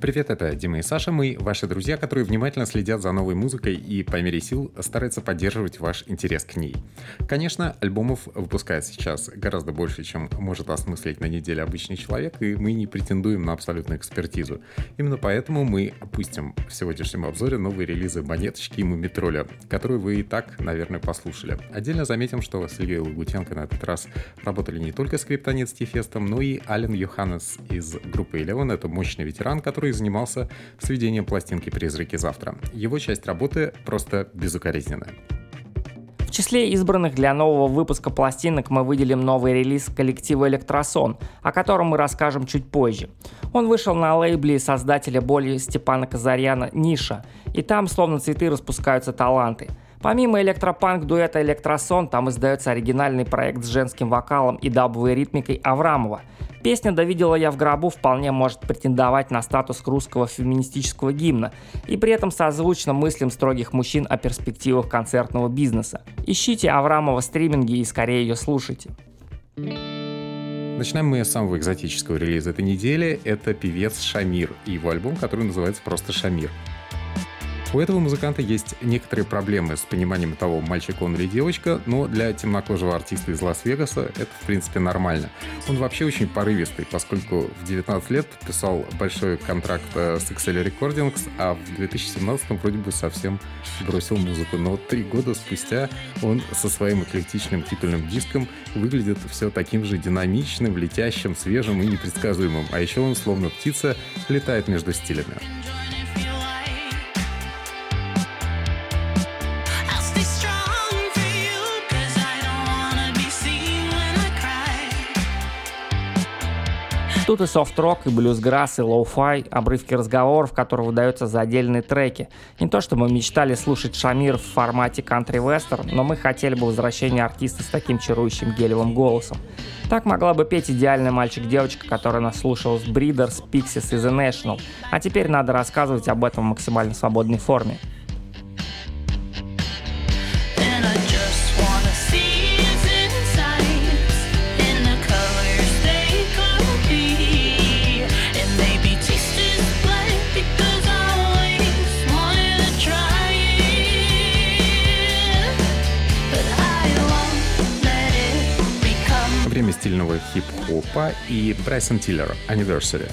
Привет, это Дима и Саша. Мы ваши друзья, которые внимательно следят за новой музыкой и по мере сил стараются поддерживать ваш интерес к ней. Конечно, альбомов выпускают сейчас гораздо больше, чем может осмыслить на неделе обычный человек, и мы не претендуем на абсолютную экспертизу. Именно поэтому мы опустим в сегодняшнем обзоре новые релизы Монеточки и Мумитроля, которые вы и так, наверное, послушали. Отдельно заметим, что с Ильей Лагутенко на этот раз работали не только скриптонит с Тифестом, но и Ален Йоханнес из группы Eleven. Это мощный ветеран, который который занимался сведением пластинки «Призраки завтра». Его часть работы просто безукоризненная. В числе избранных для нового выпуска пластинок мы выделим новый релиз коллектива «Электросон», о котором мы расскажем чуть позже. Он вышел на лейбле создателя боли Степана Казаряна «Ниша», и там словно цветы распускаются таланты – Помимо электропанк дуэта «Электросон», там издается оригинальный проект с женским вокалом и дабовой ритмикой Аврамова. Песня «Да видела я в гробу» вполне может претендовать на статус русского феминистического гимна и при этом созвучно мыслям строгих мужчин о перспективах концертного бизнеса. Ищите Аврамова стриминги и скорее ее слушайте. Начинаем мы с самого экзотического релиза этой недели. Это певец Шамир и его альбом, который называется просто «Шамир». У этого музыканта есть некоторые проблемы с пониманием того, мальчик он или девочка, но для темнокожего артиста из Лас-Вегаса это, в принципе, нормально. Он вообще очень порывистый, поскольку в 19 лет подписал большой контракт э, с XL Recordings, а в 2017 вроде бы совсем бросил музыку. Но три года спустя он со своим эклектичным титульным диском выглядит все таким же динамичным, летящим, свежим и непредсказуемым. А еще он, словно птица, летает между стилями. Тут и софт-рок, и блюграсс, и лоу-фай, обрывки разговоров, которые выдаются за отдельные треки. Не то, что мы мечтали слушать Шамир в формате кантри-вестерн, но мы хотели бы возвращения артиста с таким чарующим гелиевым голосом. Так могла бы петь идеальный мальчик-девочка, который наслушался Breeders, Pixies и The National. А теперь надо рассказывать об этом в максимально свободной форме. Хип-хопа и Брайсон Тиллер «Anniversary».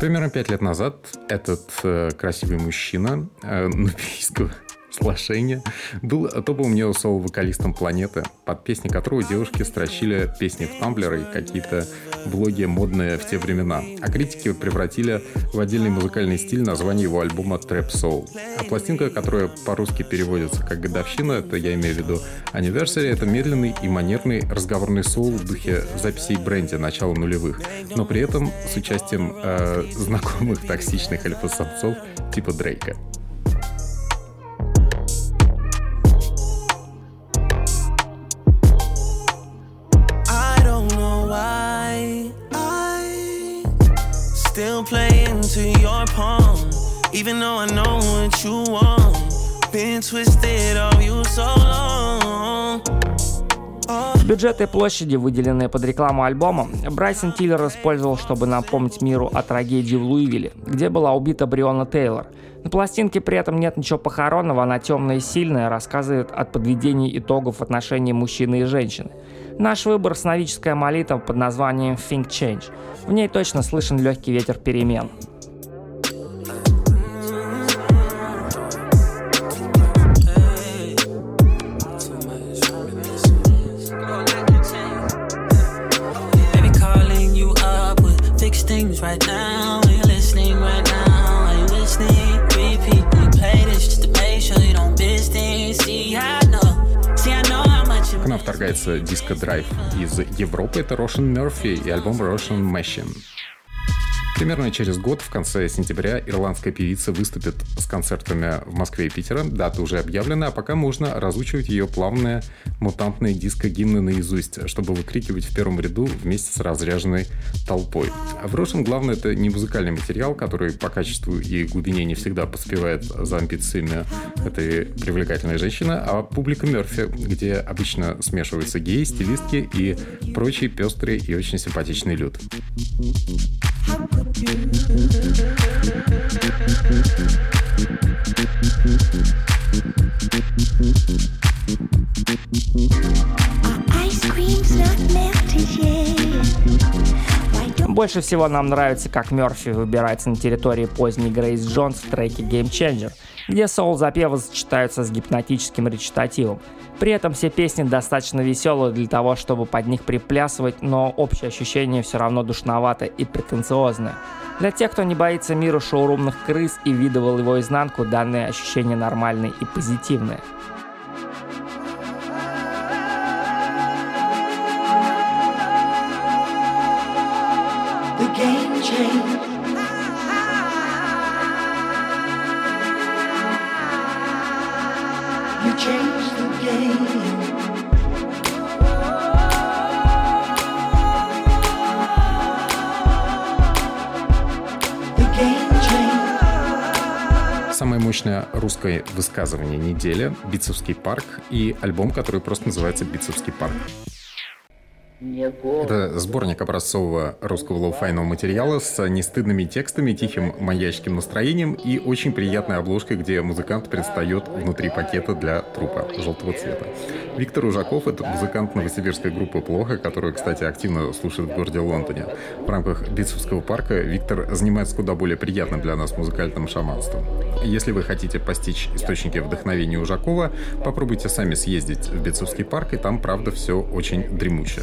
Примерно пять лет назад этот э, красивый мужчина э, нубийского сглашения, был топовым нео-соул-вокалистом планеты, под песни которого девушки строчили песни в тамблеры и какие-то блоги модные в те времена. А критики превратили в отдельный музыкальный стиль название его альбома Trap Soul. А пластинка, которая по-русски переводится как «Годовщина», это я имею в виду Anniversary, это медленный и манерный разговорный соул в духе записей бренди начала нулевых, но при этом с участием э, знакомых токсичных альфа-самцов типа Дрейка. Your palm. Even though I know what you want. Been twisted of you so long. Бюджеты площади, выделенные под рекламу альбома, Брайсон Тиллер использовал, чтобы напомнить миру о трагедии в Луивилле, где была убита Бриона Тейлор. На пластинке при этом нет ничего похоронного, она темная и сильная, рассказывает о подведении итогов отношений мужчины и женщины. Наш выбор – сновидческая молитва под названием Think Change. В ней точно слышен легкий ветер перемен. Things right now. Are you listening right now? Are you listening? Repeat, play this just to make sure you don't miss things. See, I know. See, I know к нам вторгается диско-драйв из Европы. Это Рошен Мерфи и альбом Russian Machine. Примерно через год, в конце сентября, ирландская певица выступит с концертами в Москве и Питере. Дата уже объявлена, а пока можно разучивать ее плавные мутантные диско-гимны наизусть, чтобы выкрикивать в первом ряду вместе с разряженной толпой. В Рошин главное это не музыкальный материал, который по качеству и глубине не всегда поспевает за амбициями этой привлекательной женщины, а публика Мерфи, где обычно смешиваются геи, стилистки и прочий пестрый и очень симпатичный люд. How could you? Больше всего нам нравится, как Мерфи выбирается на территории поздней Грейс Джонс в треке Game Changer, где соул-запевы сочетаются с гипнотическим речитативом. При этом все песни достаточно веселые для того, чтобы под них приплясывать, но общее ощущение все равно душноватое и претенциозное. Для тех, кто не боится мира шоурумных крыс и видывал его изнанку, данное ощущение нормальное и позитивное. Русское высказывание недели — «Битцевский парк» и альбом, который просто называется «Битцевский парк». Это сборник образцового русского лоу-файного материала с нестыдными текстами, тихим маньяческим настроением и очень приятной обложкой, где музыкант предстает внутри пакета для трупа желтого цвета. Виктор Ужаков — это музыкант новосибирской группы «Плохо», которую, кстати, активно слушают в городе Лондоне. В рамках Битцевского парка Виктор занимается куда более приятным для нас музыкальным шаманством. Если вы хотите постичь источники вдохновения Ужакова, попробуйте сами съездить в Битцевский парк, и там, правда, все очень дремуче.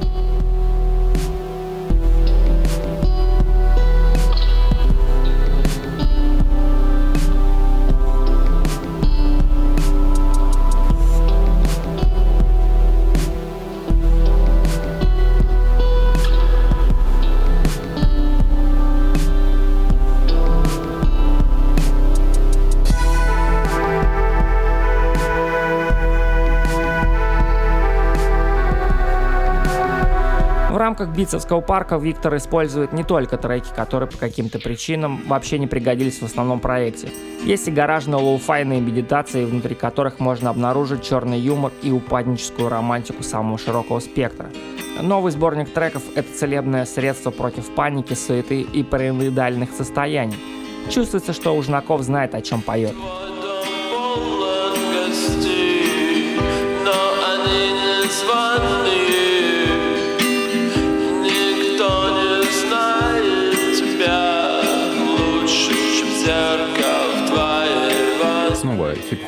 рамках Битцевского парка Виктор использует не только треки, которые по каким-то причинам вообще не пригодились в основном проекте. Есть и гаражные лоу-файные медитации, внутри которых можно обнаружить черный юмор и упадническую романтику самого широкого спектра. Новый сборник треков — это целебное средство против паники, суеты и параноидальных состояний. Чувствуется, что Ужаков знает, о чем поет.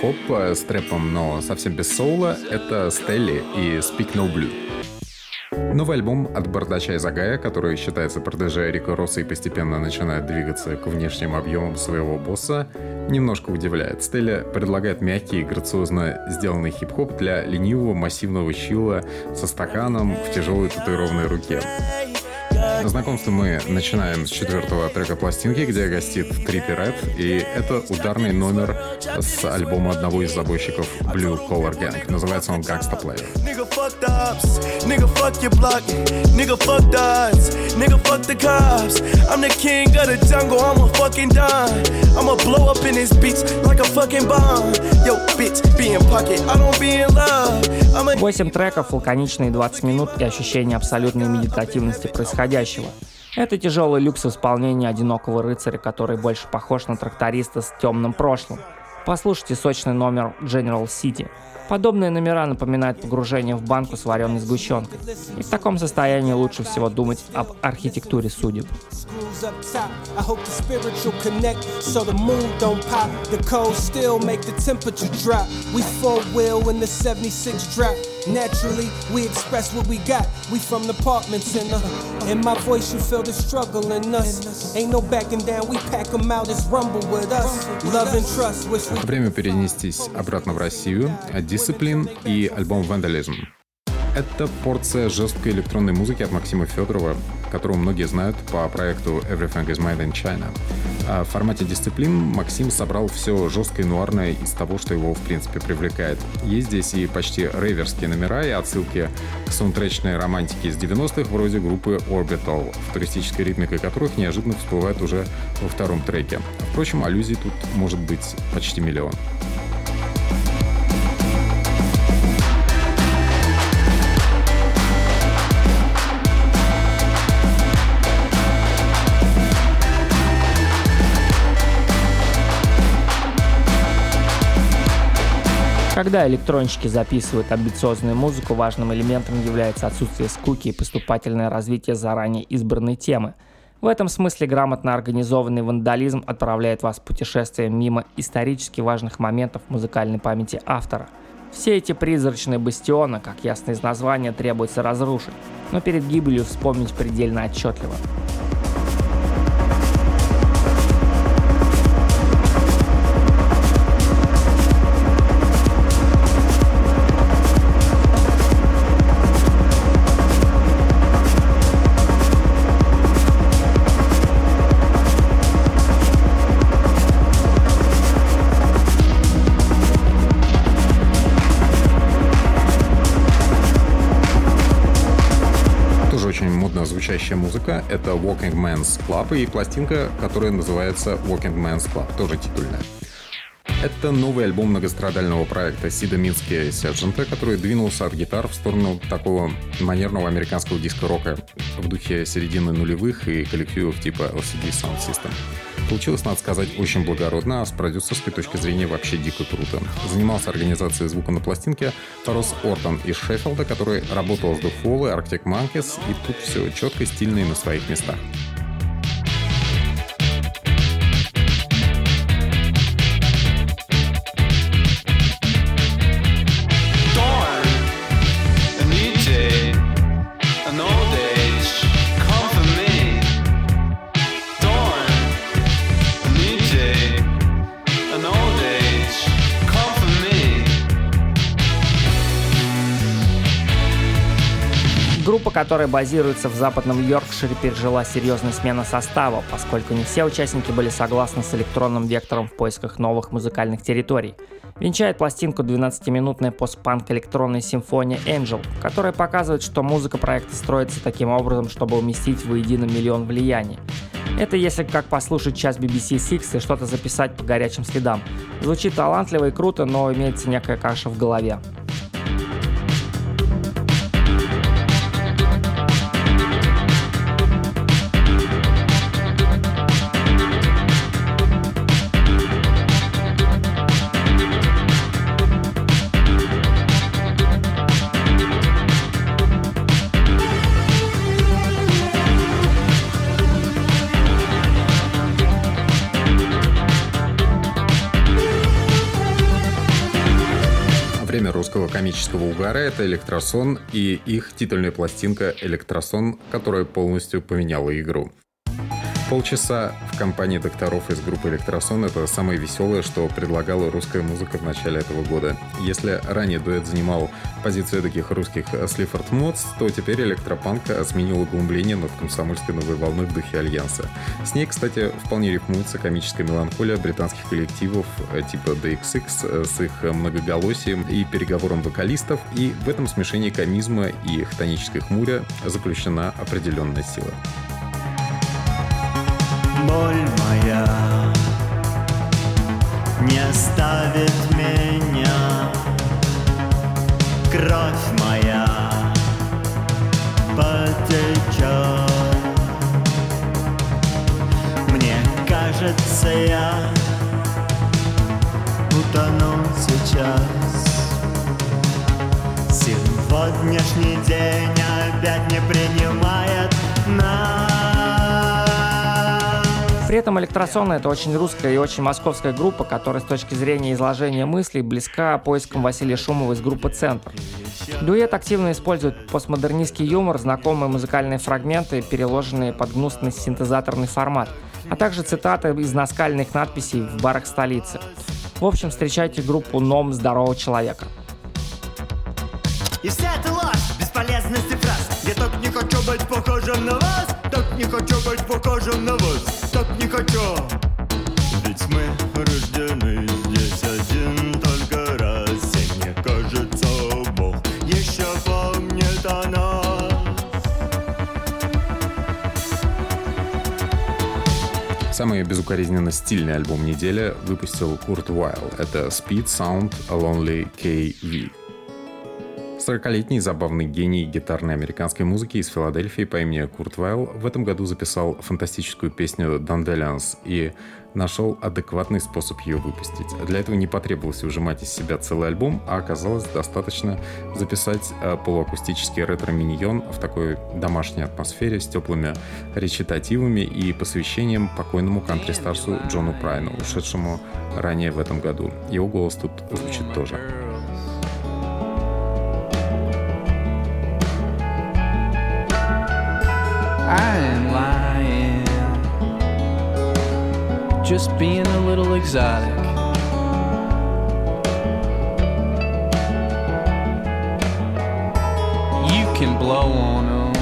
Хип-хоп э, с трэпом, но совсем без соула, это Стелли и Speak No Blue. Новый альбом от Бардача и Загая, который считается продажей Рика Росса и постепенно начинает двигаться к внешним объемам своего босса, немножко удивляет. Стелли предлагает мягкий и грациозно сделанный хип-хоп для ленивого массивного чила со стаканом в тяжелой татуированной руке. Знакомство мы начинаем с четвертого трека пластинки, где гостит Триппи Ред, и это ударный номер с альбома одного из забойщиков Blue Collar Gang. Называется он Gangsta Player. Nigga fuck the cops. I'm the king of the jungle, I'm a fucking don. I'ma blow up in this bitch like a fucking bomb. Yo, bitch, be in pocket, I don't be in love. 8 треков, лаконичные 20 минут и ощущение абсолютной медитативности происходящего. Это тяжелый люкс в исполнении одинокого рыцаря, который больше похож на тракториста с темным прошлым. Послушайте сочный номер General City. Подобные номера напоминают погружение в банку с вареной сгущенкой. И в таком состоянии лучше всего думать об архитектуре судеб. Naturally, we express what we got. We from the apartments in the. In my voice, you feel the struggle in us. Ain't no backing down, we pack them out, it's rumble with us. Love and trust, which we... Время перенестись обратно в Россию. Discipline и альбом Vandalism. Это порция жесткой электронной музыки от Максима Федорова, которого многие знают по проекту Everything is Made in China. А в формате дисциплин Максим собрал все жесткое и нуарное из того, что его в принципе привлекает. Есть здесь и почти рейверские номера и отсылки к саундтречной романтике из 90-х вроде группы Orbital, футуристической ритмикой которых неожиданно всплывает уже во втором треке. Впрочем, аллюзий тут может быть почти миллион. Когда электронщики записывают амбициозную музыку, важным элементом является отсутствие скуки и поступательное развитие заранее избранной темы. В этом смысле грамотно организованный вандализм отправляет вас в путешествие мимо исторически важных моментов музыкальной памяти автора. Все эти призрачные бастионы, как ясно из названия, требуется разрушить, но перед гибелью вспомнить предельно отчетливо. Звучащая музыка — это Walking Man's Club и пластинка, которая называется Walking Man's Club, тоже титульная. Это новый альбом многострадального проекта Сида Мински Сержанта, который двинулся от гитар в сторону такого манерного американского диско-рока в духе середины нулевых и коллективов типа LCD Sound System. Получилось, надо сказать, очень благородно, а с продюсерской точки зрения вообще дико круто. Занимался организацией звука на пластинке Торос Ортон из Шеффилда, который работал с The Fall и Arctic Monkeys, и тут все четко, стильно и на своих местах. Которая базируется в западном Йоркшире, пережила серьезную смену состава, поскольку не все участники были согласны с электронным вектором в поисках новых музыкальных территорий. Венчает пластинку 12-минутная постпанк электронная симфония Angel, которая показывает, что музыка проекта строится таким образом, чтобы уместить воедино миллион влияний. Это если как послушать час BBC Six и что-то записать по горячим следам. Звучит талантливо и круто, но имеется некая каша в голове. Русского комического угара — это «Электросон» и их титульная пластинка «Электросон», которая полностью поменяла игру. Полчаса в компании докторов из группы «Электросон» — это самое веселое, что предлагала русская музыка в начале этого года. Если ранее дуэт занимал позицию таких русских Слифорд Модс, то теперь электропанк сменил углубление над комсомольской новой волной в духе Альянса. С ней, кстати, вполне рифмуется комическая меланхолия британских коллективов э, типа DXX э, с их многоголосием и переговором вокалистов, и в этом смешении комизма и хтонической хмуря заключена определенная сила боль моя не оставит меня, кровь моя потечет. Мне кажется, я утону сейчас. Сегодняшний день опять не принимает нас. При этом электросон это очень русская и очень московская группа, которая с точки зрения изложения мыслей близка поискам Василия Шумова из группы «Центр». Дуэт активно использует постмодернистский юмор, знакомые музыкальные фрагменты, переложенные под гнусный синтезаторный формат, а также цитаты из наскальных надписей в барах столицы. В общем, встречайте группу «Ном здорового человека». И вся эта ложь, бесполезности фраз Я так не хочу быть похожим на вас Так не хочу быть похожим на вас так не хочу Ведь мы рождены здесь один только раз И мне кажется, Бог еще помнит о нас Самый безукоризненно стильный альбом недели выпустил Курт Уайл. Это Speed Sound A Lonely KV. 40-летний забавный гений гитарной американской музыки из Филадельфии по имени Курт Вайл в этом году записал фантастическую песню «Dandelions» и нашел адекватный способ ее выпустить. Для этого не потребовалось выжимать из себя целый альбом, а оказалось достаточно записать э, полуакустический ретро-миньон в такой домашней атмосфере с теплыми речитативами и посвящением покойному кантри-старсу Джону Прайну, ушедшему ранее в этом году. Его голос тут звучит тоже. I ain't lying. Just being a little exotic. You can blow on them,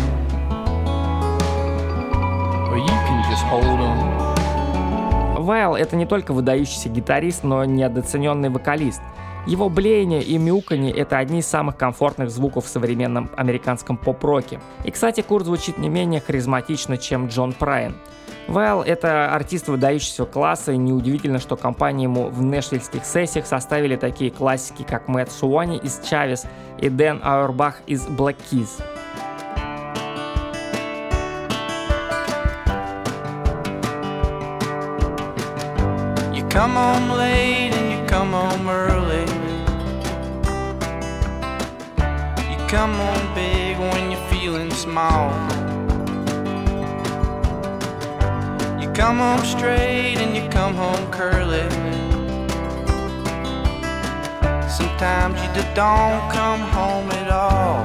or you can just hold them. Вайл — это не только выдающийся гитарист, но недооцененный вокалист. Его блеяние и мяуканье — это одни из самых комфортных звуков в современном американском поп-роке. И, кстати, Курт звучит не менее харизматично, чем Джон Прайн. Вайл — это артист выдающегося класса, и неудивительно, что компании ему в нэшвильских сессиях составили такие классики, как Мэтт Суони из Чавес и Дэн Ауэрбах из Keys. You come home late and you come home early come on big when you're feeling small. You come home straight and you come home curly. Sometimes you just don't come home at all.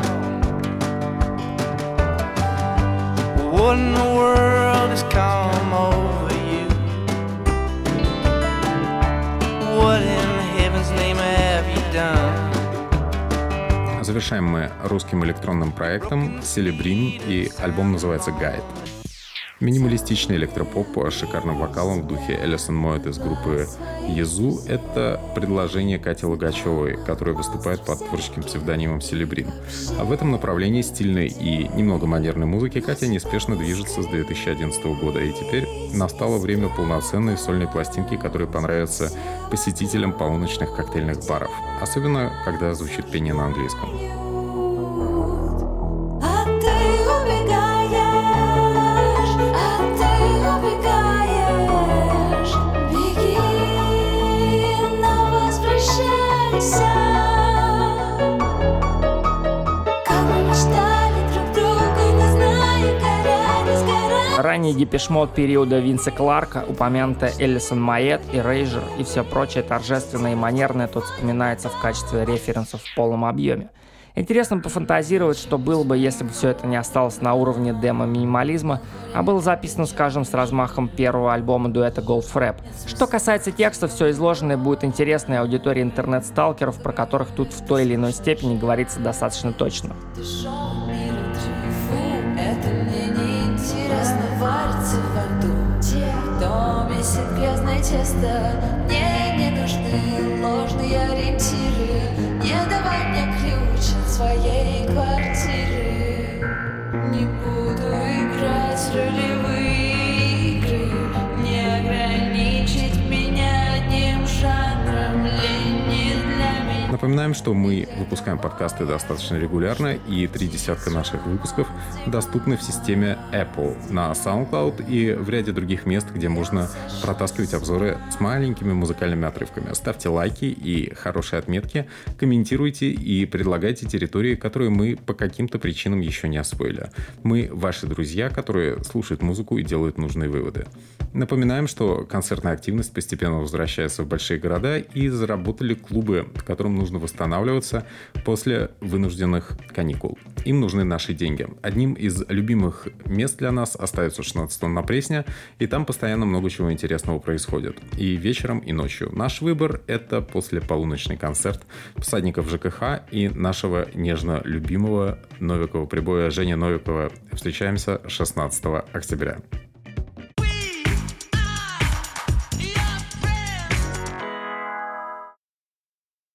What in the world has come over you? What Завершаем мы русским электронным проектом «Селебрин» и альбом называется «Гайд». Минималистичный электропоп с шикарным вокалом в духе Элисон Моэт из группы Езу — это предложение Кати Логачевой, которая выступает под творческим псевдонимом Селебрин. А в этом направлении стильной и немного модерной музыки Катя неспешно движется с 2011 года, и теперь настало время полноценной сольной пластинки, которая понравится посетителям полуночных коктейльных баров, особенно когда звучит пение на английском. Ранний депешмот периода Винса Кларка, упомянутая Эллисон Майет и Рейжер и все прочее торжественное и манерное тут вспоминается в качестве референсов в полном объеме. Интересно пофантазировать, что было бы, если бы все это не осталось на уровне демо-минимализма, а было записано, скажем, с размахом первого альбома дуэта Gold Frap. Что касается текста, все изложенное будет интересной аудитории интернет-сталкеров, про которых тут в той или иной степени говорится достаточно точно. Тесто. Мне не нужны ложные ориентиры. Не давай мне ключ от своей квартиры Напоминаем, что мы выпускаем подкасты достаточно регулярно, и три десятка наших выпусков доступны в системе Apple на SoundCloud и в ряде других мест, где можно протаскивать обзоры с маленькими музыкальными отрывками. Ставьте лайки и хорошие отметки, комментируйте и предлагайте территории, которые мы по каким-то причинам еще не освоили. Мы ваши друзья, которые слушают музыку и делают нужные выводы. Напоминаем, что концертная активность постепенно возвращается в большие города и заработали клубы, которым нужно восстанавливаться после вынужденных каникул. Им нужны наши деньги. Одним из любимых мест для нас остается 16 на Пресне, и там постоянно много чего интересного происходит. И вечером, и ночью. Наш выбор — это после полуночный концерт всадников ЖКХ и нашего нежно любимого Новикова прибоя Женя Новикова. Встречаемся 16 октября.